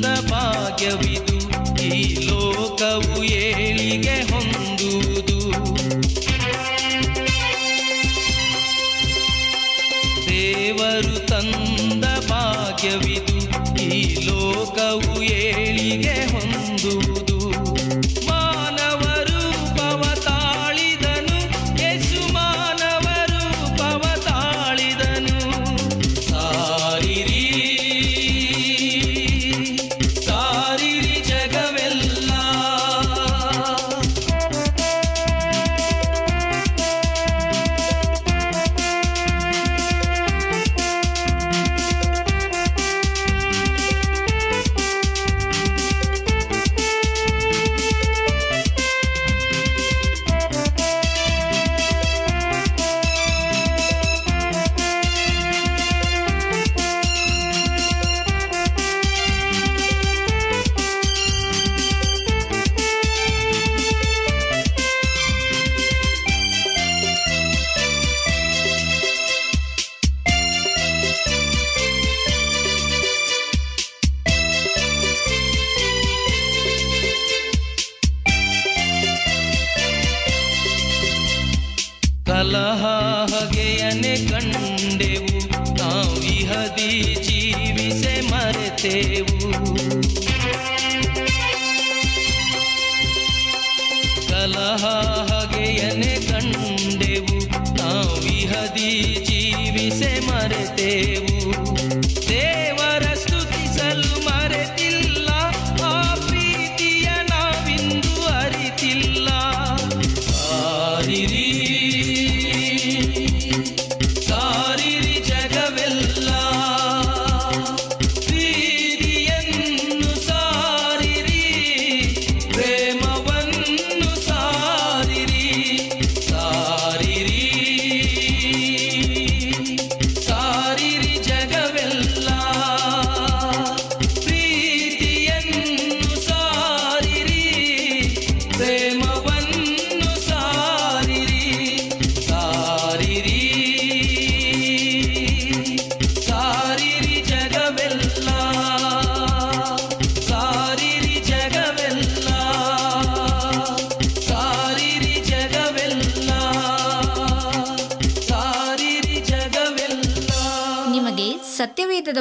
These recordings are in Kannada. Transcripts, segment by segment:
ತಂದ ಭಾಗ್ಯವಿದು ಈ ಲೋಕವು ಏಳಿಗೆ ಹೊಂದುವುದು. ದೇವರು ತಂದ ಭಾಗ್ಯವಿದು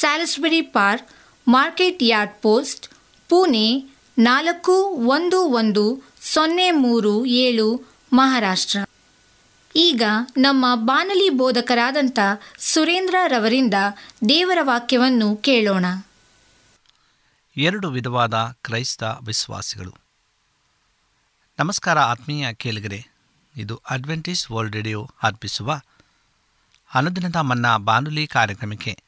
Salisbury park, market yard post, Pune ನಾಲ್ಕು ಒಂದು ಒಂದು ಸೊನ್ನೆ ಮೂರು ಏಳು, ಮಹಾರಾಷ್ಟ್ರ. ಈಗ ನಮ್ಮ ಬಾನಲಿ ಬೋಧಕರಾದಂಥ ಸುರೇಂದ್ರ ರವರಿಂದ ದೇವರ ವಾಕ್ಯವನ್ನು ಕೇಳೋಣ. ಎರಡು ವಿಧವಾದ ಕ್ರೈಸ್ತ ವಿಶ್ವಾಸಿಗಳು. ನಮಸ್ಕಾರ ಆತ್ಮೀಯ ಕೇಳಿಗರೆ, ಇದು ಅಡ್ವೆಂಟೇಜ್ ವರ್ಲ್ಡ್ ರೇಡಿಯೋ ಅರ್ಪಿಸುವ ಅನುದಿನದ ಮನ್ನಾ ಬಾನುಲಿ ಕಾರ್ಯಕ್ರಮಕ್ಕೆ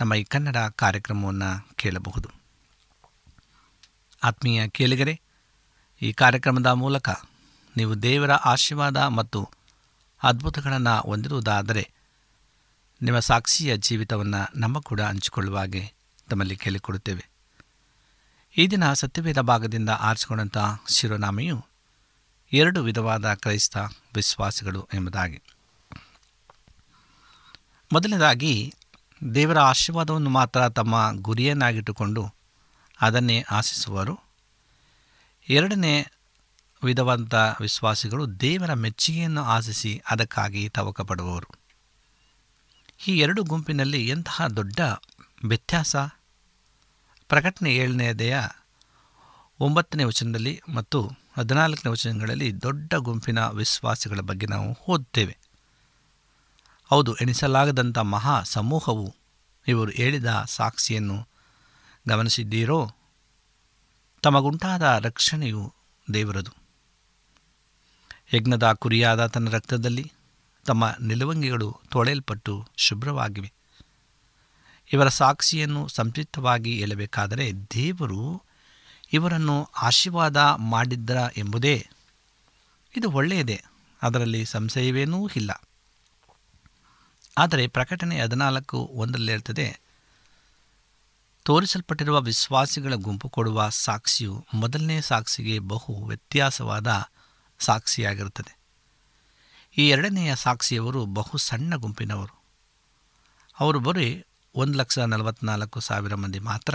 ನಮ್ಮ ಈ ಕನ್ನಡ ಕಾರ್ಯಕ್ರಮವನ್ನು ಕೇಳಬಹುದು. ಆತ್ಮೀಯ ಕೇಳಿಗರೆ, ಈ ಕಾರ್ಯಕ್ರಮದ ಮೂಲಕ ನೀವು ದೇವರ ಆಶೀರ್ವಾದ ಮತ್ತು ಅದ್ಭುತಗಳನ್ನು ಹೊಂದಿರುವುದಾದರೆ ನಿಮ್ಮ ಸಾಕ್ಷಿಯ ಜೀವಿತವನ್ನು ನಮ್ಮ ಕೂಡ ಹಂಚಿಕೊಳ್ಳುವ ಹಾಗೆ ತಮ್ಮಲ್ಲಿ ಕೇಳಿಕೊಡುತ್ತೇವೆ. ಈ ದಿನ ಸತ್ಯವೇದ ಭಾಗದಿಂದ ಆರಿಸಿಕೊಂಡಂಥ ಶಿರೋನಾಮೆಯು ಎರಡು ವಿಧವಾದ ಕ್ರೈಸ್ತ ವಿಶ್ವಾಸಿಗಳು ಎಂಬುದಾಗಿ. ಮೊದಲನೇದಾಗಿ ದೇವರ ಆಶೀರ್ವಾದವನ್ನು ಮಾತ್ರ ತಮ್ಮ ಗುರಿಯನ್ನಾಗಿಟ್ಟುಕೊಂಡು ಅದನ್ನೇ ಆಶಿಸುವರು. ಎರಡನೇ ವಿಧವಂತ ವಿಶ್ವಾಸಿಗಳು ದೇವರ ಮೆಚ್ಚುಗೆಯನ್ನು ಆಶಿಸಿ ಅದಕ್ಕಾಗಿ ತವಕ ಪಡುವವರು ಈ ಎರಡು ಗುಂಪಿನಲ್ಲಿ ಎಂತಹ ದೊಡ್ಡ ವ್ಯತ್ಯಾಸ? ಪ್ರಕಟಣೆ ಏಳನೆಯದೆಯ ಒಂಬತ್ತನೇ ವಚನದಲ್ಲಿ ಮತ್ತು ಹದಿನಾಲ್ಕನೇ ವಚನಗಳಲ್ಲಿ ದೊಡ್ಡ ಗುಂಪಿನ ವಿಶ್ವಾಸಿಗಳ ಬಗ್ಗೆ ನಾವು ಓದುತ್ತೇವೆ. ಹೌದು, ಎಣಿಸಲಾಗದಂಥ ಮಹಾ ಸಮೂಹವು ಇವರು ಹೇಳಿದ ಸಾಕ್ಷಿಯನ್ನು ಗಮನಿಸಿದ್ದೀರೋ? ತಮಗುಂಟಾದ ರಕ್ಷಣೆಯು ದೇವರದು. ಯಜ್ಞದ ಕುರಿಯಾದ ತನ್ನ ರಕ್ತದಲ್ಲಿ ತಮ್ಮ ನಿಲುವಂಗಿಗಳು ತೊಳೆಯಲ್ಪಟ್ಟು ಶುಭ್ರವಾಗಿವೆ. ಇವರ ಸಾಕ್ಷಿಯನ್ನು ಸಂಕ್ಷಿಪ್ತವಾಗಿ ಹೇಳಬೇಕಾದರೆ ದೇವರು ಇವರನ್ನು ಆಶೀರ್ವಾದ ಮಾಡಿದ್ದರ ಎಂಬುದೇ ಇದು ಒಳ್ಳೆಯದೇ. ಅದರಲ್ಲಿ ಸಂಶಯವೇನೂ ಇಲ್ಲ. ಆದರೆ ಪ್ರಕಟಣೆ ಹದಿನಾಲ್ಕು ಒಂದರಲ್ಲಿ ಹೇಳ್ತದೆ, ತೋರಿಸಲ್ಪಟ್ಟಿರುವ ವಿಶ್ವಾಸಿಗಳ ಗುಂಪು ಕೊಡುವ ಸಾಕ್ಷಿಯು ಮೊದಲನೇ ಸಾಕ್ಷಿಗೆ ಬಹು ವ್ಯತ್ಯಾಸವಾದ ಸಾಕ್ಷಿಯಾಗಿರುತ್ತದೆ. ಈ ಎರಡನೆಯ ಸಾಕ್ಷಿಯವರು ಬಹು ಸಣ್ಣ ಗುಂಪಿನವರು. ಅವರು ಬರೀ ಒಂದು ಲಕ್ಷ ನಲವತ್ತ್ನಾಲ್ಕು ಸಾವಿರ ಮಂದಿ ಮಾತ್ರ.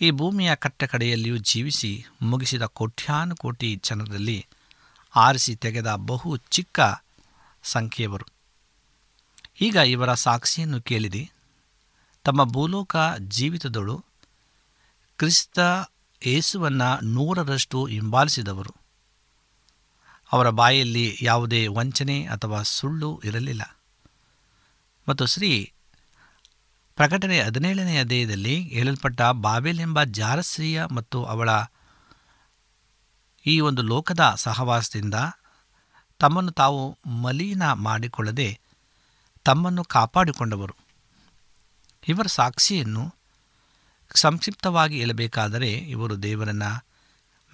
ಈ ಭೂಮಿಯ ಕಟ್ಟಕಡೆಯಲ್ಲಿಯೂ ಜೀವಿಸಿ ಮುಗಿಸಿದ ಕೋಟ್ಯಾನುಕೋಟಿ ಜನರಲ್ಲಿ ಆರಿಸಿ ತೆಗೆದ ಬಹು ಚಿಕ್ಕ ಸಂಖ್ಯೆಯವರು. ಈಗ ಇವರ ಸಾಕ್ಷಿಯನ್ನು ಕೇಳಿರಿ ತಮ್ಮ ಭೂಲೋಕ ಜೀವಿತದಳು ಕ್ರಿಸ್ತ ಯೇಸುವನ್ನು ನೂರರಷ್ಟು ಹಿಂಬಾಲಿಸಿದವರು. ಅವರ ಬಾಯಲ್ಲಿ ಯಾವುದೇ ವಂಚನೆ ಅಥವಾ ಸುಳ್ಳು ಇರಲಿಲ್ಲ. ಮತ್ತು ಶ್ರೀ ಪ್ರಕಟಣೆ ಹದಿನೇಳನೆಯ ದೇಹದಲ್ಲಿ ಹೇಳಲ್ಪಟ್ಟ ಬಾಬೆಲ್ ಎಂಬ ಜಾರಸ್ತ್ರೀಯ ಮತ್ತು ಅವಳ ಈ ಒಂದು ಲೋಕದ ಸಹವಾಸದಿಂದ ತಮ್ಮನ್ನು ತಾವು ಮಲೀನ ಮಾಡಿಕೊಳ್ಳದೆ ತಮ್ಮನ್ನು ಕಾಪಾಡಿಕೊಂಡವರು. ಇವರ ಸಾಕ್ಷಿಯನ್ನು ಸಂಕ್ಷಿಪ್ತವಾಗಿ ಹೇಳಬೇಕಾದರೆ ಇವರು ದೇವರನ್ನು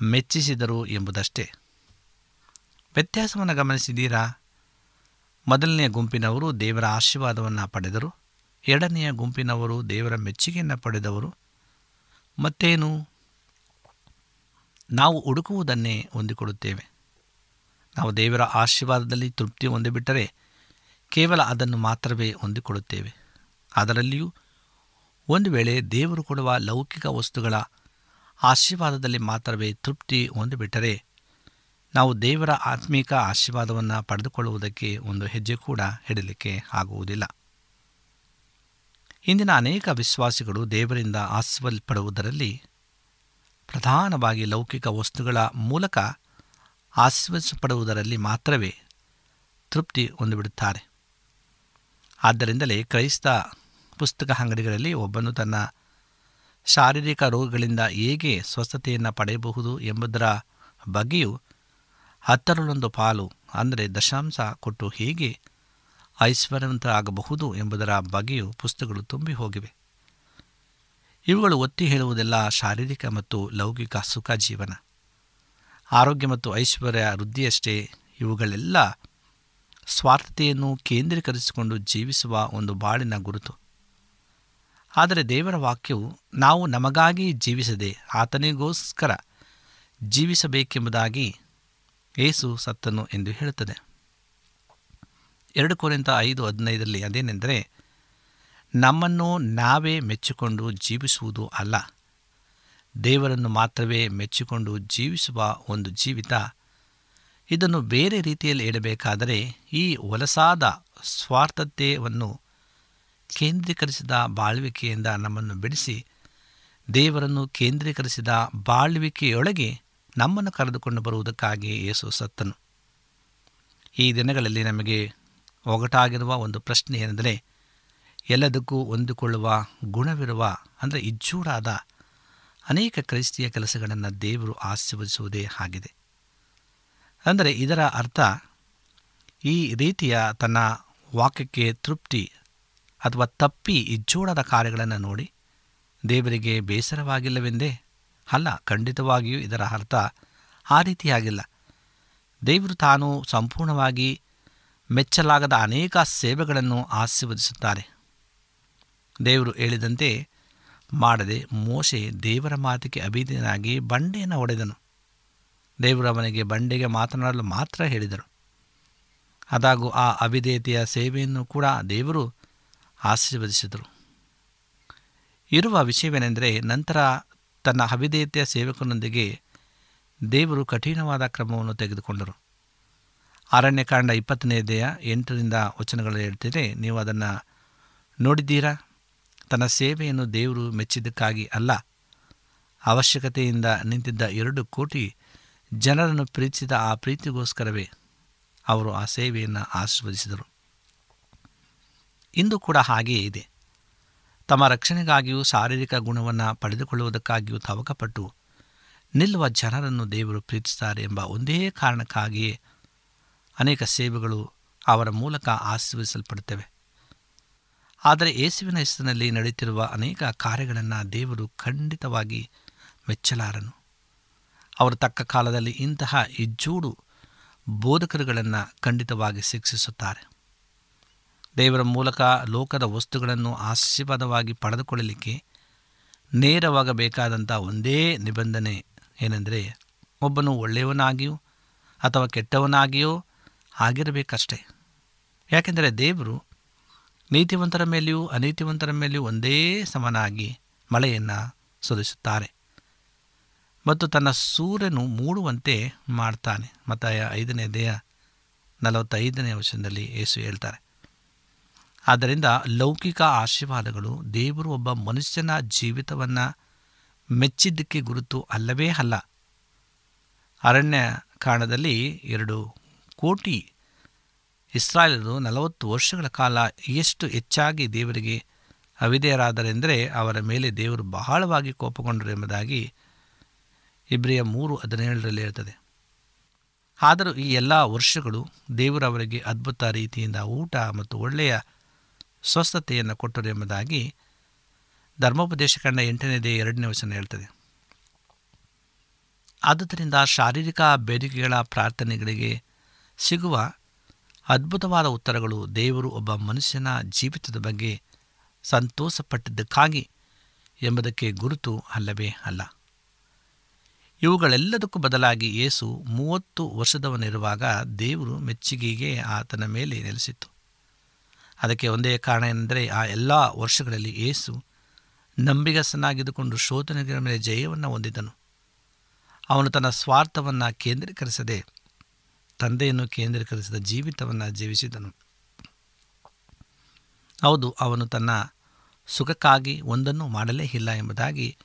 ಮೆಚ್ಚಿಸಿದರು ಎಂಬುದಷ್ಟೇ. ವ್ಯತ್ಯಾಸವನ್ನು ಗಮನಿಸಿದ್ದೀರಾ? ಮೊದಲನೆಯ ಗುಂಪಿನವರು ದೇವರ ಆಶೀರ್ವಾದವನ್ನು ಪಡೆದರು. ಎರಡನೆಯ ಗುಂಪಿನವರು ದೇವರ ಮೆಚ್ಚುಗೆಯನ್ನು ಪಡೆದವರು. ಮತ್ತೇನು? ನಾವು ಹುಡುಕುವುದನ್ನೇ ಹೊಂದಿಕೊಡುತ್ತೇವೆ ನಾವು ದೇವರ ಆಶೀರ್ವಾದದಲ್ಲಿ ತೃಪ್ತಿ ಹೊಂದಿಬಿಟ್ಟರೆ ಕೇವಲ ಅದನ್ನು ಮಾತ್ರವೇ ಹೊಂದಿಕೊಳ್ಳುತ್ತೇವೆ. ಅದರಲ್ಲಿಯೂ ಒಂದು ವೇಳೆ ದೇವರು ಕೊಡುವ ಲೌಕಿಕ ವಸ್ತುಗಳ ಆಶೀರ್ವಾದದಲ್ಲಿ ಮಾತ್ರವೇ ತೃಪ್ತಿ ಹೊಂದಿಬಿಟ್ಟರೆ ನಾವು ದೇವರ ಆತ್ಮೀಕ ಆಶೀರ್ವಾದವನ್ನು ಪಡೆದುಕೊಳ್ಳುವುದಕ್ಕೆ ಒಂದು ಹೆಜ್ಜೆ ಕೂಡ ಹಿಡಲಿಕ್ಕೆ ಆಗುವುದಿಲ್ಲ. ಇಂದಿನ ಅನೇಕ ವಿಶ್ವಾಸಿಗಳು ದೇವರಿಂದ ಆಸ್ವಲ್ಪಡುವುದರಲ್ಲಿ ಪ್ರಧಾನವಾಗಿ ಲೌಕಿಕ ವಸ್ತುಗಳ ಮೂಲಕ ಆಶೀರ್ವಿಸಲ್ಪಡುವುದರಲ್ಲಿ ಮಾತ್ರವೇ ತೃಪ್ತಿ ಹೊಂದಿಬಿಡುತ್ತಾರೆ. ಆದ್ದರಿಂದಲೇ ಕ್ರೈಸ್ತ ಪುಸ್ತಕ ಅಂಗಡಿಗಳಲ್ಲಿ ಒಬ್ಬನು ತನ್ನ ಶಾರೀರಿಕ ರೋಗಗಳಿಂದ ಹೇಗೆ ಸ್ವಸ್ಥತೆಯನ್ನು ಪಡೆಯಬಹುದು ಎಂಬುದರ ಬಗ್ಗೆಯೂ ಹತ್ತರಲ್ಲೊಂದು ಪಾಲು, ಅಂದರೆ ದಶಾಂಶ ಕೊಟ್ಟು ಹೇಗೆ ಐಶ್ವರ್ಯವಂತರಾಗಬಹುದು ಎಂಬುದರ ಬಗ್ಗೆಯೂ ಪುಸ್ತಕಗಳು ತುಂಬಿ ಹೋಗಿವೆ. ಇವುಗಳು ಒತ್ತಿ ಹೇಳುವುದೆಲ್ಲ ಶಾರೀರಿಕ ಮತ್ತು ಲೌಕಿಕ ಸುಖ ಜೀವನ ಆರೋಗ್ಯ ಮತ್ತು ಐಶ್ವರ್ಯ ವೃದ್ಧಿಯಷ್ಟೇ ಇವುಗಳೆಲ್ಲ ಸ್ವಾರ್ಥತೆಯನ್ನು ಕೇಂದ್ರೀಕರಿಸಿಕೊಂಡು ಜೀವಿಸುವ ಒಂದು ಬಾಳಿನ ಗುರುತು. ಆದರೆ ದೇವರ ವಾಕ್ಯವು ನಾವು ನಮಗಾಗಿ ಜೀವಿಸದೆ ಆತನಿಗೋಸ್ಕರ ಜೀವಿಸಬೇಕೆಂಬುದಾಗಿ ಏಸು ಸತ್ತನು ಎಂದು ಹೇಳುತ್ತದೆ. ಎರಡು ಕೋರಿಂದ ಐದು ಹದಿನೈದರಲ್ಲಿ ಅದೇನೆಂದರೆ, ನಮ್ಮನ್ನು ನಾವೇ ಮೆಚ್ಚಿಕೊಂಡು ಜೀವಿಸುವುದು ಅಲ್ಲ. ದೇವರನ್ನು ಮಾತ್ರವೇ ಮೆಚ್ಚಿಕೊಂಡು ಜೀವಿಸುವ ಒಂದು ಜೀವಿತ ಇದನ್ನು ಬೇರೆ ರೀತಿಯಲ್ಲಿ ಇಡಬೇಕಾದರೆ ಈ ವಲಸಾದ ಸ್ವಾರ್ಥತೆಯನ್ನು ಕೇಂದ್ರೀಕರಿಸಿದ ಬಾಳ್ವಿಕೆಯಿಂದ ನಮ್ಮನ್ನು ಬಿಡಿಸಿ ದೇವರನ್ನು ಕೇಂದ್ರೀಕರಿಸಿದ ಬಾಳ್ವಿಕೆಯೊಳಗೆ ನಮ್ಮನ್ನು ಕರೆದುಕೊಂಡು ಬರುವುದಕ್ಕಾಗಿ ಯೇಸು ಸತ್ತನು. ಈ ದಿನಗಳಲ್ಲಿ ನಮಗೆ ಒಗಟಾಗಿರುವ ಒಂದು ಪ್ರಶ್ನೆ ಏನೆಂದರೆ, ಎಲ್ಲದಕ್ಕೂ ಹೊಂದಿಕೊಳ್ಳುವ ಗುಣವಿರುವ, ಅಂದರೆ ಇಜ್ಜೂಡಾದ ಅನೇಕ ಕ್ರೈಸ್ತಿಯ ಕೆಲಸಗಳನ್ನು ದೇವರು ಆಶೀರ್ವದಿಸುವುದೇ ಆಗಿದೆ. ಅಂದರೆ ಇದರ ಅರ್ಥ ಈ ರೀತಿಯ ತನ್ನ ವಾಕ್ಯಕ್ಕೆ ತೃಪ್ತಿ ಅಥವಾ ತಪ್ಪಿ ಇಜ್ಜೋಡದ ಕಾರ್ಯಗಳನ್ನು ನೋಡಿ ದೇವರಿಗೆ ಬೇಸರವಾಗಿಲ್ಲವೆಂದೇ? ಅಲ್ಲ, ಖಂಡಿತವಾಗಿಯೂ ಇದರ ಅರ್ಥ ಆ ರೀತಿಯಾಗಿಲ್ಲ. ದೇವರು ತಾನು ಸಂಪೂರ್ಣವಾಗಿ ಮೆಚ್ಚಲಾಗದ ಅನೇಕ ಸೇವೆಗಳನ್ನು ಆಶೀರ್ವದಿಸುತ್ತಾರೆ. ದೇವರು ಹೇಳಿದಂತೆ ಮಾಡದೆ ಮೋಶೆ ದೇವರ ಮಾತಿಗೆ ಅಭಿದಿನಾಗಿ ಬಂಡೆಯನ್ನು ಹೊಡೆದನು ದೇವರು ಅವನಿಗೆ ಬಂಡೆಗೆ ಮಾತನಾಡಲು ಮಾತ್ರ ಹೇಳಿದರು. ಅದಾಗೂ ಆ ಅವಿಧೇಯತೆಯ ಸೇವೆಯನ್ನು ಕೂಡ ದೇವರು ಆಶೀರ್ವದಿಸಿದರು. ಇರುವ ವಿಷಯವೇನೆಂದರೆ ನಂತರ ತನ್ನ ಅವಿಧೇಯತೆಯ ಸೇವಕನೊಂದಿಗೆ ದೇವರು ಕಠಿಣವಾದ ಕ್ರಮವನ್ನು ತೆಗೆದುಕೊಂಡರು. ಅರಣ್ಯಕಾಂಡ ಇಪ್ಪತ್ತನೇದೆಯ ಎಂಟರಿಂದ ವಚನಗಳು ಹೇಳ್ತಿದೆ ನೀವು ಅದನ್ನು ನೋಡಿದ್ದೀರಾ? ತನ್ನ ಸೇವೆಯನ್ನು ದೇವರು ಮೆಚ್ಚಿದ್ದಕ್ಕಾಗಿ ಅಲ್ಲ, ಅವಶ್ಯಕತೆಯಿಂದ ನಿಂತಿದ್ದ ಎರಡು ಕೋಟಿ ಜನರನ್ನು ಪ್ರೀತಿಸಿದ ಆ ಪ್ರೀತಿಗೋಸ್ಕರವೇ ಅವರು ಆ ಸೇವೆಯನ್ನು ಆಶೀರ್ವದಿಸಿದರು. ಇಂದು ಕೂಡ ಹಾಗೆಯೇ ಇದೆ. ತಮ್ಮ ರಕ್ಷಣೆಗಾಗಿಯೂ ಶಾರೀರಿಕ ಗುಣವನ್ನು ಪಡೆದುಕೊಳ್ಳುವುದಕ್ಕಾಗಿಯೂ ತವಕಪಟ್ಟು ನಿಲ್ಲುವ ಜನರನ್ನು ದೇವರು ಪ್ರೀತಿಸುತ್ತಾರೆ ಎಂಬ ಒಂದೇ ಕಾರಣಕ್ಕಾಗಿಯೇ ಅನೇಕ ಸೇವೆಗಳು ಅವರ ಮೂಲಕ ಆಶೀರ್ವದಿಸಲ್ಪಡುತ್ತವೆ. ಆದರೆ ಯೇಸುವಿನ ಹೆಸರಿನಲ್ಲಿ ನಡೆಯುತ್ತಿರುವ ಅನೇಕ ಕಾರ್ಯಗಳನ್ನು ದೇವರು ಖಂಡಿತವಾಗಿ ಮೆಚ್ಚಲಾರನು. ಅವರು ತಕ್ಕ ಕಾಲದಲ್ಲಿ ಇಂತಹ ಇಜ್ಜೂಡು ಬೋಧಕರುಗಳನ್ನು ಖಂಡಿತವಾಗಿ ಶಿಕ್ಷಿಸುತ್ತಾರೆ. ದೇವರ ಮೂಲಕ ಲೋಕದ ವಸ್ತುಗಳನ್ನು ಆಶೀರ್ವಾದವಾಗಿ ಪಡೆದುಕೊಳ್ಳಲಿಕ್ಕೆ ನೇರವಾಗಬೇಕಾದಂಥ ಒಂದೇ ನಿಬಂಧನೆ ಏನೆಂದರೆ ಒಬ್ಬನು ಒಳ್ಳೆಯವನಾಗಿಯೂ ಅಥವಾ ಕೆಟ್ಟವನಾಗಿಯೋ ಆಗಿರಬೇಕಷ್ಟೆ. ಯಾಕೆಂದರೆ ದೇವರು ನೀತಿವಂತರ ಮೇಲೆಯೂ ಅನೀತಿವಂತರ ಮೇಲೆಯೂ ಒಂದೇ ಸಮನಾಗಿ ಮಳೆಯನ್ನು ಸುರಿಸುತ್ತಾರೆ. ಮತ್ತು ತನ್ನ ಸೂರ್ಯನು ಮೂಡುವಂತೆ ಮಾಡ್ತಾನೆ. ಮತ್ತು ಐದನೇ ದೇಹ ನಲವತ್ತೈದನೇ ವರ್ಷದಲ್ಲಿ ಯೇಸು ಹೇಳ್ತಾರೆ. ಆದ್ದರಿಂದ ಲೌಕಿಕ ಆಶೀರ್ವಾದಗಳು ದೇವರು ಒಬ್ಬ ಮನುಷ್ಯನ ಜೀವಿತವನ್ನು ಮೆಚ್ಚಿದ್ದಕ್ಕೆ ಗುರುತು ಅಲ್ಲವೇ ಅಲ್ಲ. ಅರಣ್ಯ ಕಾಣದಲ್ಲಿ ಎರಡು ಕೋಟಿ ಇಸ್ರಾಯೇಲರು ನಲವತ್ತು ವರ್ಷಗಳ ಕಾಲ ಎಷ್ಟು ಹೆಚ್ಚಾಗಿ ದೇವರಿಗೆ ಅವಿಧೇಯರಾದರೆಂದರೆ ಅವರ ಮೇಲೆ ದೇವರು ಬಹಳವಾಗಿ ಕೋಪಗೊಂಡರು ಎಂಬುದಾಗಿ ಇಬ್ರಿಯ ಮೂರು ಹದಿನೇಳರಲ್ಲಿ ಹೇಳ್ತದೆ. ಆದರೂ ಈ ಎಲ್ಲ ವರ್ಷಗಳು ದೇವರವರಿಗೆ ಅದ್ಭುತ ರೀತಿಯಿಂದ ಊಟ ಮತ್ತು ಒಳ್ಳೆಯ ಸ್ವಸ್ಥತೆಯನ್ನು ಕೊಟ್ಟರು ಎಂಬುದಾಗಿ ಧರ್ಮೋಪದೇಶ ಕಂಡ ಎಂಟನೇದೇ ಎರಡನೇ ವಚನ ಹೇಳ್ತದೆ. ಆದುದರಿಂದ ಶಾರೀರಿಕ ಬೇಡಿಕೆಗಳ ಪ್ರಾರ್ಥನೆಗಳಿಗೆ ಸಿಗುವ ಅದ್ಭುತವಾದ ಉತ್ತರಗಳು ದೇವರು ಒಬ್ಬ ಮನುಷ್ಯನ ಜೀವಿತದ ಬಗ್ಗೆ ಸಂತೋಷಪಟ್ಟಿದ್ದಕ್ಕಾಗಿ ಎಂಬುದಕ್ಕೆ ಗುರುತು ಅಲ್ಲವೇ ಅಲ್ಲ. ಇವುಗಳೆಲ್ಲದಕ್ಕೂ ಬದಲಾಗಿ ಏಸು ಮೂವತ್ತು ವರ್ಷದವನಿರುವಾಗ ದೇವರು ಮೆಚ್ಚುಗೆಗೆ ಆತನ ಮೇಲೆ ನೆಲೆಸಿತು ಅದಕ್ಕೆ ಒಂದೇ ಕಾರಣ ಎಂದರೆ ಆ ಎಲ್ಲ ವರ್ಷಗಳಲ್ಲಿ ಏಸು ನಂಬಿಗಸನಾಗಿದ್ದುಕೊಂಡು ಶೋಧನೆಗಳ ಮೇಲೆ ಜಯವನ್ನು ಹೊಂದಿದನು. ಅವನು ತನ್ನ ಸ್ವಾರ್ಥವನ್ನು ಕೇಂದ್ರೀಕರಿಸದೆ ತಂದೆಯನ್ನು ಕೇಂದ್ರೀಕರಿಸಿದ ಜೀವಿತವನ್ನು ಜೀವಿಸಿದನು. ಹೌದು, ಅವನು ತನ್ನ ಸುಖಕ್ಕಾಗಿ ಒಂದನ್ನು ಮಾಡಲೇ ಇಲ್ಲ ಎಂಬುದಾಗಿ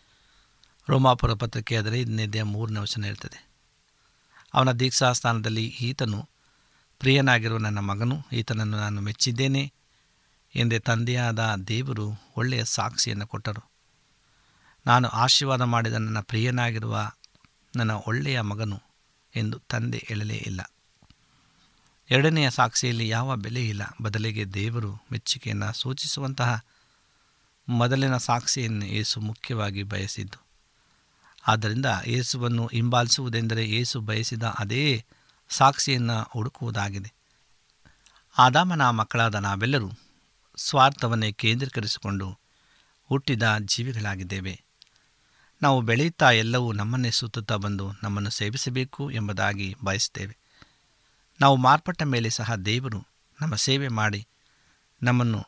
ರೋಮಾಪುರ ಪತ್ರಿಕೆ ಹದಿನೈದನೇದೆಯ ಮೂರನೇ ವಚನ ಇರ್ತದೆ ಅವನ ದೀಕ್ಷಾಸ್ಥಾನದಲ್ಲಿ ಈತನು ಪ್ರಿಯನಾಗಿರುವ ನನ್ನ ಮಗನು, ಈತನನ್ನು ನಾನು ಮೆಚ್ಚಿದ್ದೇನೆ ಎಂದೇ ತಂದೆಯಾದ ದೇವರು ಒಳ್ಳೆಯ ಸಾಕ್ಷಿಯನ್ನು ಕೊಟ್ಟರು. ನಾನು ಆಶೀರ್ವಾದ ಮಾಡಿದ ನನ್ನ ಪ್ರಿಯನಾಗಿರುವ ನನ್ನ ಒಳ್ಳೆಯ ಮಗನು ಎಂದು ತಂದೆ ಹೇಳಲೇ ಇಲ್ಲ. ಎರಡನೆಯ ಸಾಕ್ಷಿಯಲ್ಲಿ ಯಾವ ಬೆಲೆ ಇಲ್ಲ. ಬದಲಿಗೆ ದೇವರು ಮೆಚ್ಚುಗೆಯನ್ನು ಸೂಚಿಸುವಂತಹ ಮೊದಲಿನ ಸಾಕ್ಷಿಯನ್ನು ಏಸು ಮುಖ್ಯವಾಗಿ ಬಯಸಿದ್ದು. ಆದ್ದರಿಂದ ಯೇಸುವನ್ನು ಹಿಂಬಾಲಿಸುವುದೆಂದರೆ ಏಸು ಬಯಸಿದ ಅದೇ ಸಾಕ್ಷಿಯನ್ನು ಹುಡುಕುವುದಾಗಿದೆ. ಆದಾಮನ ಮಕ್ಕಳಾದ ನಾವೆಲ್ಲರೂ ಸ್ವಾರ್ಥವನ್ನೇ ಕೇಂದ್ರೀಕರಿಸಿಕೊಂಡು ಹುಟ್ಟಿದ ಜೀವಿಗಳಾಗಿದ್ದೇವೆ. ನಾವು ಬೆಳೆಯುತ್ತಾ ಎಲ್ಲವೂ ನಮ್ಮನ್ನೇ ಸುತ್ತುತ್ತಾ ಬಂದು ನಮ್ಮನ್ನು ಸೇವಿಸಬೇಕು ಎಂಬುದಾಗಿ ಬಯಸ್ತೇವೆ ನಾವು ಮಾರ್ಪಟ್ಟ ಮೇಲೆ ಸಹ ದೇವರು ನಮ್ಮ ಸೇವೆ ಮಾಡಿ ನಮ್ಮನ್ನು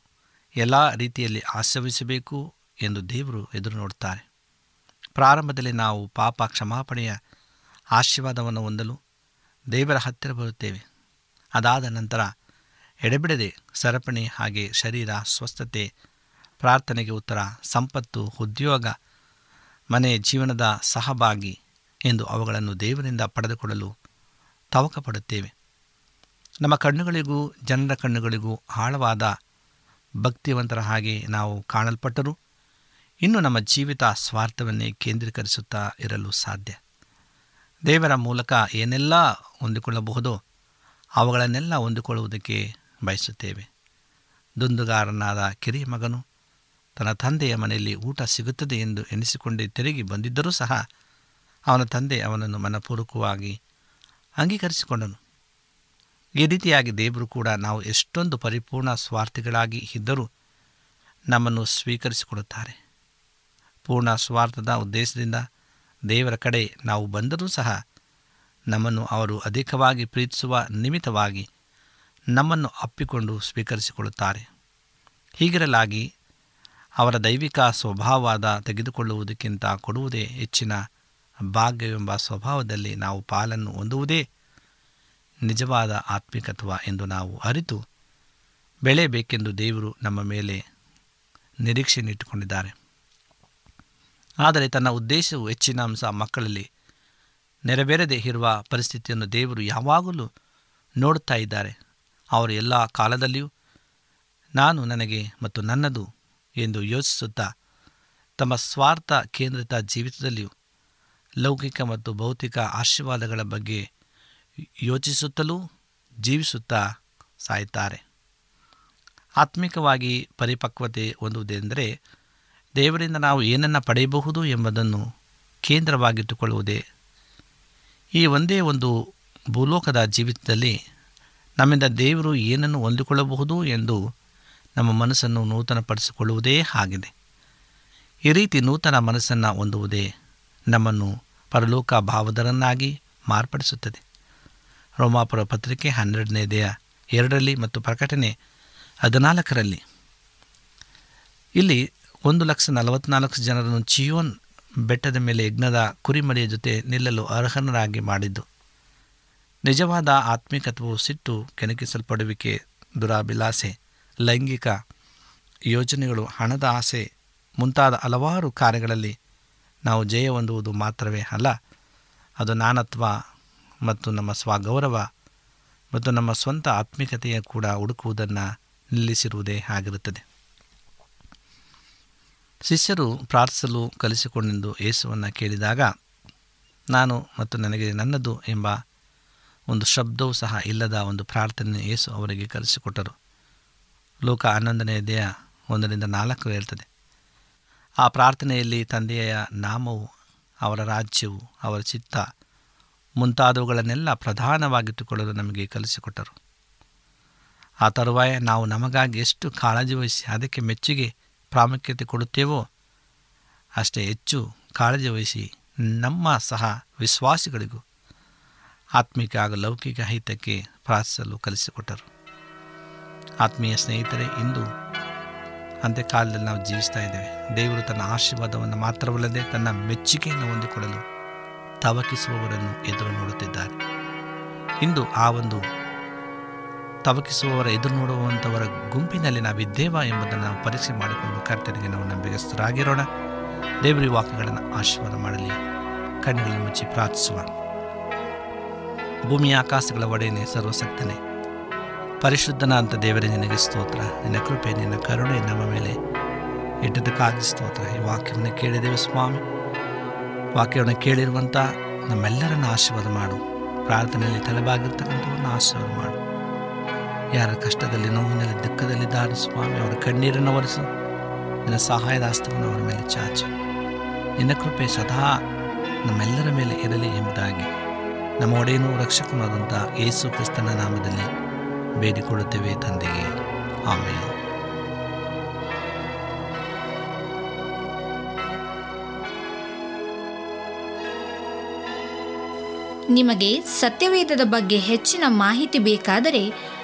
ಎಲ್ಲ ರೀತಿಯಲ್ಲಿ ಆಶ್ರವಿಸಬೇಕು ಎಂದು ದೇವರು ಎದುರು ನೋಡುತ್ತಾರೆ. ಪ್ರಾರಂಭದಲ್ಲಿ ನಾವು ಪಾಪ ಕ್ಷಮಾಪಣೆಯ ಆಶೀರ್ವಾದವನ್ನು ಹೊಂದಲು ದೇವರ ಹತ್ತಿರ ಬರುತ್ತೇವೆ. ಅದಾದ ನಂತರ ಎಡೆಬಿಡದೆ ಸರಪಣಿ ಹಾಗೆ ಶರೀರ, ಸ್ವಸ್ಥತೆ, ಪ್ರಾರ್ಥನೆಗೆ ಉತ್ತರ, ಸಂಪತ್ತು, ಉದ್ಯೋಗ, ಮನೆ ಜೀವನದ ಸಹಭಾಗಿ ಎಂದು ಅವುಗಳನ್ನು ದೇವರಿಂದ ಪಡೆದುಕೊಳ್ಳಲು ತವಕ ಪಡುತ್ತೇವೆ ನಮ್ಮ ಕಣ್ಣುಗಳಿಗೂ, ಜನರ ಕಣ್ಣುಗಳಿಗೂ ಆಳವಾದ ಭಕ್ತಿವಂತರ ಹಾಗೆ ನಾವು ಕಾಣಲ್ಪಟ್ಟರೂ. ಇನ್ನು ನಮ್ಮ ಜೀವಿತ ಸ್ವಾರ್ಥವನ್ನೇ ಕೇಂದ್ರೀಕರಿಸುತ್ತಾ ಇರಲು ಸಾಧ್ಯ. ದೇವರ ಮೂಲಕ ಏನೆಲ್ಲ ಹೊಂದಿಕೊಳ್ಳಬಹುದೋ, ಅವುಗಳನ್ನೆಲ್ಲ ಹೊಂದಿಕೊಳ್ಳುವುದಕ್ಕೆ ಬಯಸುತ್ತೇವೆ. ದುಂದುಗಾರನಾದ ಕಿರಿಯ ಮಗನು ತನ್ನ ತಂದೆಯ ಮನೆಯಲ್ಲಿ ಊಟ ಸಿಗುತ್ತದೆ ಎಂದು ಎನಿಸಿಕೊಂಡೇ ತಿರುಗಿ ಬಂದಿದ್ದರೂ ಸಹ ಅವನ ತಂದೆ ಅವನನ್ನು ಮನಪೂರ್ವಕವಾಗಿ ಅಂಗೀಕರಿಸಿಕೊಂಡನು. ಈ ರೀತಿಯಾಗಿ ದೇವರು ಕೂಡ ನಾವು ಎಷ್ಟೊಂದು ಪರಿಪೂರ್ಣ ಸ್ವಾರ್ಥಿಗಳಾಗಿ ಇದ್ದರೂ ನಮ್ಮನ್ನು ಸ್ವೀಕರಿಸಿಕೊಡುತ್ತಾರೆ. ಪೂರ್ಣ ಸ್ವಾರ್ಥದ ಉದ್ದೇಶದಿಂದ ದೇವರ ಕಡೆ ನಾವು ಬಂದರೂ ಸಹ ನಮ್ಮನ್ನು ಅವರು ಅಧಿಕವಾಗಿ ಪ್ರೀತಿಸುವ ನಿಮಿತ್ತವಾಗಿ ನಮ್ಮನ್ನು ಅಪ್ಪಿಕೊಂಡು ಸ್ವೀಕರಿಸಿಕೊಳ್ಳುತ್ತಾರೆ. ಹೀಗಿರಲಾಗಿ ಅವರ ದೈವಿಕ ಸ್ವಭಾವದ ತೆಗೆದುಕೊಳ್ಳುವುದಕ್ಕಿಂತ ಕೊಡುವುದೇ ಹೆಚ್ಚಿನ ಭಾಗ್ಯವೆಂಬ ಸ್ವಭಾವದಲ್ಲಿ ನಾವು ಪಾಲನ್ನು ಹೊಂದುವುದೇ ನಿಜವಾದ ಆತ್ಮಿಕತ್ವ ಎಂದು ನಾವು ಅರಿತು ಬೆಳೆಯಬೇಕೆಂದು ದೇವರು ನಮ್ಮ ಮೇಲೆ ನಿರೀಕ್ಷೆಯನ್ನಿಟ್ಟುಕೊಂಡಿದ್ದಾರೆ. ಆದರೆ ತನ್ನ ಉದ್ದೇಶವು ಹೆಚ್ಚಿನ ಅಂಶ ಮಕ್ಕಳಲ್ಲಿ ನೆರವೇರದೆ ಇರುವ ಪರಿಸ್ಥಿತಿಯನ್ನು ದೇವರು ಯಾವಾಗಲೂ ನೋಡುತ್ತಾ ಇದ್ದಾರೆ. ಅವರು ಎಲ್ಲ ಕಾಲದಲ್ಲಿಯೂ ನಾನು ನನಗೆ ಮತ್ತು ನನ್ನದು ಎಂದು ಯೋಚಿಸುತ್ತಾ ತಮ್ಮ ಸ್ವಾರ್ಥ ಕೇಂದ್ರಿತ ಜೀವಿತದಲ್ಲಿಯೂ ಲೌಕಿಕ ಮತ್ತು ಭೌತಿಕ ಆಶೀರ್ವಾದಗಳ ಬಗ್ಗೆ ಯೋಚಿಸುತ್ತಲೂ ಜೀವಿಸುತ್ತಾ ಸಾಯುತ್ತಾರೆ. ಆತ್ಮಿಕವಾಗಿ ಪರಿಪಕ್ವತೆ ಹೊಂದುವುದೆಂದರೆ ದೇವರಿಂದ ನಾವು ಏನನ್ನು ಪಡೆಯಬಹುದು ಎಂಬುದನ್ನು ಕೇಂದ್ರವಾಗಿಟ್ಟುಕೊಳ್ಳುವುದೇ? ಈ ಒಂದೇ ಒಂದು ಭೂಲೋಕದ ಜೀವಿತದಲ್ಲಿ ನಮ್ಮಿಂದ ದೇವರು ಏನನ್ನು ಹೊಂದಿಕೊಳ್ಳಬಹುದು ಎಂದು ನಮ್ಮ ಮನಸ್ಸನ್ನು ನೂತನಪಡಿಸಿಕೊಳ್ಳುವುದೇ ಆಗಿದೆ. ಈ ರೀತಿ ನೂತನ ಮನಸ್ಸನ್ನು ಹೊಂದುವುದೇ ನಮ್ಮನ್ನು ಪರಲೋಕ ಭಾವದರನ್ನಾಗಿ ಮಾರ್ಪಡಿಸುತ್ತದೆ. ರೋಮಾಪುರ ಪತ್ರಿಕೆ ಹನ್ನೆರಡನೇದೆಯ ಎರಡರಲ್ಲಿ ಮತ್ತು ಪ್ರಕಟಣೆ ಹದಿನಾಲ್ಕರಲ್ಲಿ. ಇಲ್ಲಿ ಒಂದು ಲಕ್ಷ ನಲವತ್ನಾಲ್ಕು ಜನರನ್ನು ಚಿಯೋನ್ ಬೆಟ್ಟದ ಮೇಲೆ ಯಜ್ಞದ ಕುರಿಮರಿಯ ಜೊತೆ ನಿಲ್ಲಲು ಅರ್ಹನರಾಗಿ ಮಾಡಿದ್ದು. ನಿಜವಾದ ಆತ್ಮಿಕತ್ವವು ಸಿಟ್ಟು ಕೆಣಕಿಸಲ್ಪಡುವಿಕೆ ದುರಾಭಿಲಾಸೆ ಲೈಂಗಿಕ ಯೋಜನೆಗಳು ಹಣದ ಆಸೆ ಮುಂತಾದ ಹಲವಾರು ಕಾರ್ಯಗಳಲ್ಲಿ ನಾವು ಜಯ ಹೊಂದುವುದು ಮಾತ್ರವೇ ಅಲ್ಲ, ಅದು ನಾನತ್ವ ಮತ್ತು ನಮ್ಮ ಸ್ವಗೌರವ ಮತ್ತು ನಮ್ಮ ಸ್ವಂತ ಆತ್ಮಿಕತೆಯ ಕೂಡ ಹುಡುಕುವುದನ್ನು ನಿಲ್ಲಿಸಿರುವುದೇ ಆಗಿರುತ್ತದೆ. ಶಿಷ್ಯರು ಪ್ರಾರ್ಥಿಸಲು ಕಲಿಸಿಕೊಂಡೆಂದು ಯೇಸುವನ್ನು ಕೇಳಿದಾಗ, ನಾನು ಮತ್ತು ನನಗೆ ನನ್ನದು ಎಂಬ ಒಂದು ಶಬ್ದವೂ ಸಹ ಇಲ್ಲದ ಒಂದು ಪ್ರಾರ್ಥನೆ ಯೇಸು ಅವರಿಗೆ ಕಲಿಸಿಕೊಟ್ಟರು. ಲೋಕ ಹನ್ನೊಂದನೆಯದೆಯ ಒಂದರಿಂದ ನಾಲ್ಕು ಹೇಳ್ತದೆ, ಆ ಪ್ರಾರ್ಥನೆಯಲ್ಲಿ ತಂದೆಯ ನಾಮವು, ಅವರ ರಾಜ್ಯವು, ಅವರ ಚಿತ್ತ ಮುಂತಾದವುಗಳನ್ನೆಲ್ಲ ಪ್ರಧಾನವಾಗಿಟ್ಟುಕೊಳ್ಳಲು ನಮಗೆ ಕಲಿಸಿಕೊಟ್ಟರು. ಆ ತರುವಾಯ ನಾವು ನಮಗಾಗಿ ಎಷ್ಟು ಕಾಳಜಿ ವಹಿಸಿ ಅದಕ್ಕೆ ಮೆಚ್ಚುಗೆ ಪ್ರಾಮುಖ್ಯತೆ ಕೊಡುತ್ತೇವೋ? ಅಷ್ಟೇ ಹೆಚ್ಚು ಕಾಳಜಿ ವಹಿಸಿ ನಮ್ಮ ಸಹ ವಿಶ್ವಾಸಿಗಳಿಗೂ ಆತ್ಮಿಕ ಹಾಗೂ ಲೌಕಿಕ ಹಿತಕ್ಕೆ ಪ್ರಾರ್ಥಿಸಲು ಕಲಿಸಿಕೊಟ್ಟರು. ಆತ್ಮೀಯ ಸ್ನೇಹಿತರೆ, ಇಂದು ಅಂತ್ಯಕಾಲದಲ್ಲಿ ನಾವು ಜೀವಿಸ್ತಾ ಇದ್ದೇವೆ. ದೇವರು ತನ್ನ ಆಶೀರ್ವಾದವನ್ನು ಮಾತ್ರವಲ್ಲದೆ ತನ್ನ ಮೆಚ್ಚುಗೆಯನ್ನು ಹೊಂದಿಕೊಳ್ಳಲು ತವಕಿಸುವವರನ್ನು ಎದುರು ನೋಡುತ್ತಿದ್ದಾರೆ. ಇಂದು ಆ ಒಂದು ತವಕಿಸುವವರ ಎದುರು ನೋಡುವಂಥವರ ಗುಂಪಿನಲ್ಲಿ ನಾವಿದ್ದೇವಾ ಎಂಬುದನ್ನು ನಾವು ಪರೀಕ್ಷೆ ಮಾಡಿಕೊಂಡು ಕರ್ತನಿಗೆ ನಾವು ನಂಬಿಗಸ್ತರಾಗಿರೋಣ. ದೇವರಿ ವಾಕ್ಯಗಳನ್ನು ಆಶೀರ್ವಾದ ಮಾಡಲಿ. ಕಣ್ಣುಗಳನ್ನು ಮುಚ್ಚಿ ಪ್ರಾರ್ಥಿಸುವ. ಭೂಮಿಯ ಆಕಾಶಗಳ ಒಡೆಯನೇ ಸರ್ವಸಕ್ತನೇ ಅಂತ ದೇವರೇ, ನಿನಗೆ ಸ್ತೋತ್ರ. ನಿನ್ನ ಕೃಪೆ, ನಿನ್ನ ಕರುಣೆ ನಮ್ಮ ಮೇಲೆ ಇಟ್ಟದಕ್ಕಾಗಿ ಸ್ತೋತ್ರ. ಈ ವಾಕ್ಯವನ್ನು ಕೇಳಿದೇವ ಸ್ವಾಮಿ. ವಾಕ್ಯವನ್ನು ಕೇಳಿರುವಂಥ ನಮ್ಮೆಲ್ಲರನ್ನು ಆಶೀರ್ವಾದ ಮಾಡು. ಪ್ರಾರ್ಥನೆಯಲ್ಲಿ ತಲೆಬಾಗಿರ್ತಕ್ಕಂಥವ್ರನ್ನ ಆಶೀರ್ವಾದ ಮಾಡು. ಯಾರ ಕಷ್ಟದಲ್ಲಿ, ನೋವಿನಲ್ಲಿ ದುಃಖದಲ್ಲಿದ್ದಾರೆ ಸ್ವಾಮಿ, ಅವರ ಕಣ್ಣೀರನ್ನು ಒರೆಸು. ನಿನ್ನ ಸಹಾಯದ ಹಸ್ತವನ್ನು ಅವರ ಮೇಲೆ ಚಾಚು. ನಿನ್ನ ಕೃಪೆ ಸದಾ ನಮ್ಮೆಲ್ಲರ ಮೇಲೆ ಇರಲಿ ಎಂಬುದಾಗಿ. ನಮ್ಮ ಒಡೆಯನು ರಕ್ಷಕನಾದಂಥ ಯೇಸು ಕ್ರಿಸ್ತನ ನಾಮದಲ್ಲಿ ಬೇಡಿಕೊಳ್ಳುತ್ತೇವೆ ತಂದೆಗೆ ಆಮೇಲೆ ನಿಮಗೆ ಸತ್ಯವೇದದ ಬಗ್ಗೆ ಹೆಚ್ಚಿನ ಮಾಹಿತಿ ಬೇಕಾದರೆ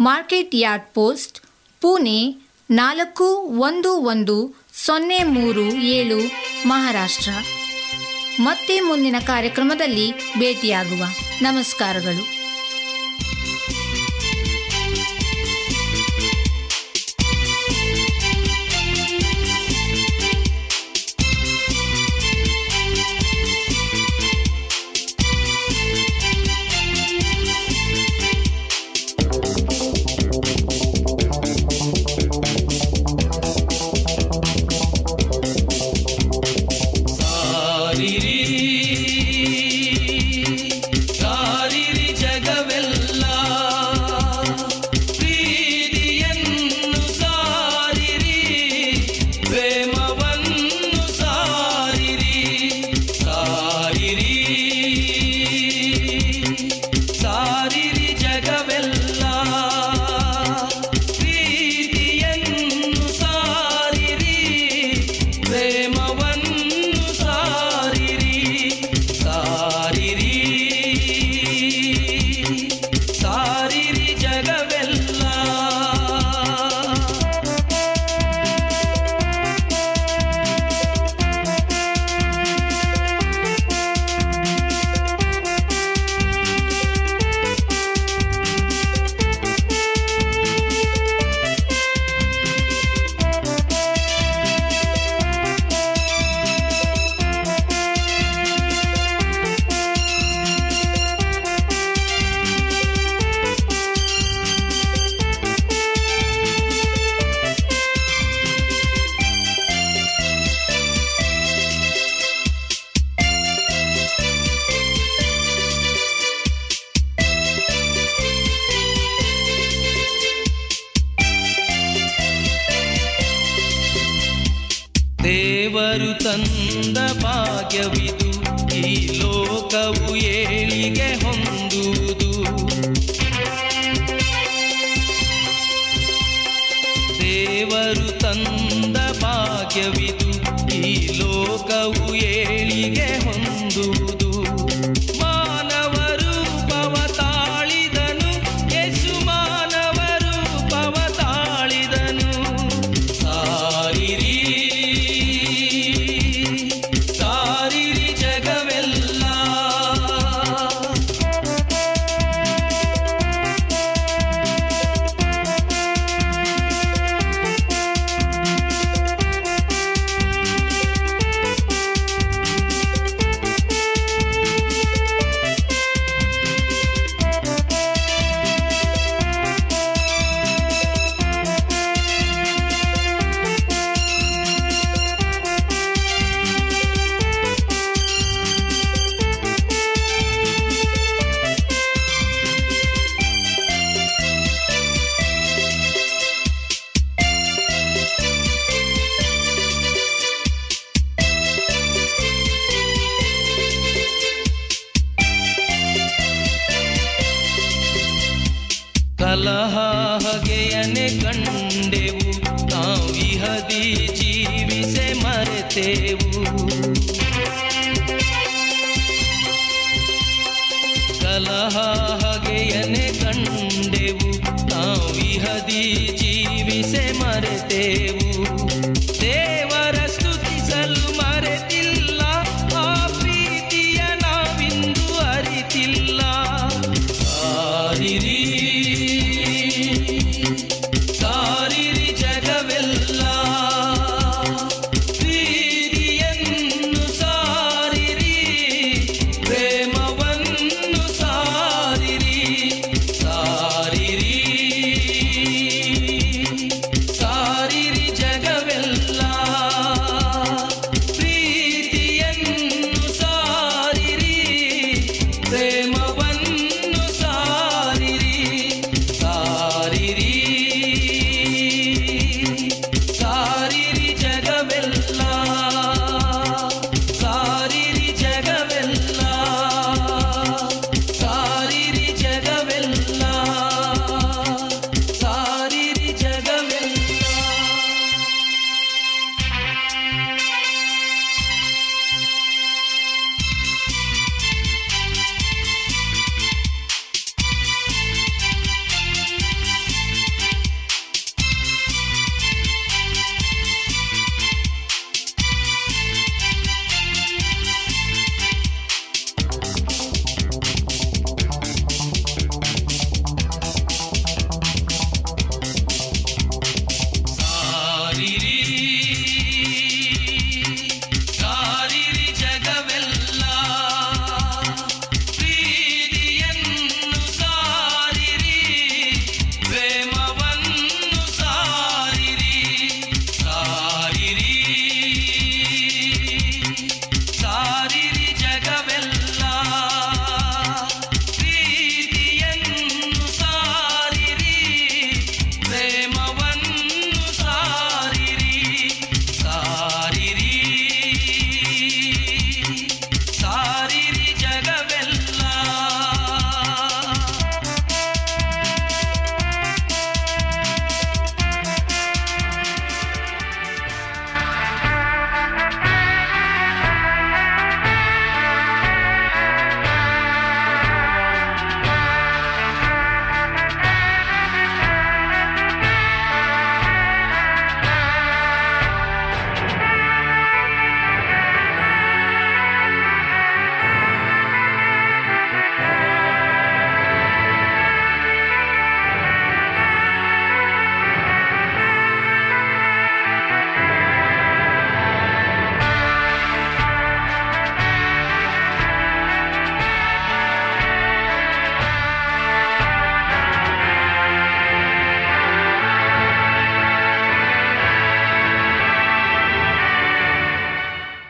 market yard post, Pune ನಾಲ್ಕು ಒಂದು ಒಂದು ಸೊನ್ನೆ ಮೂರು ಏಳು, ಮಹಾರಾಷ್ಟ್ರ. ಮತ್ತೆ ಮುಂದಿನ ಕಾರ್ಯಕ್ರಮದಲ್ಲಿ ಭೇಟಿಯಾಗುವ. ನಮಸ್ಕಾರಗಳು.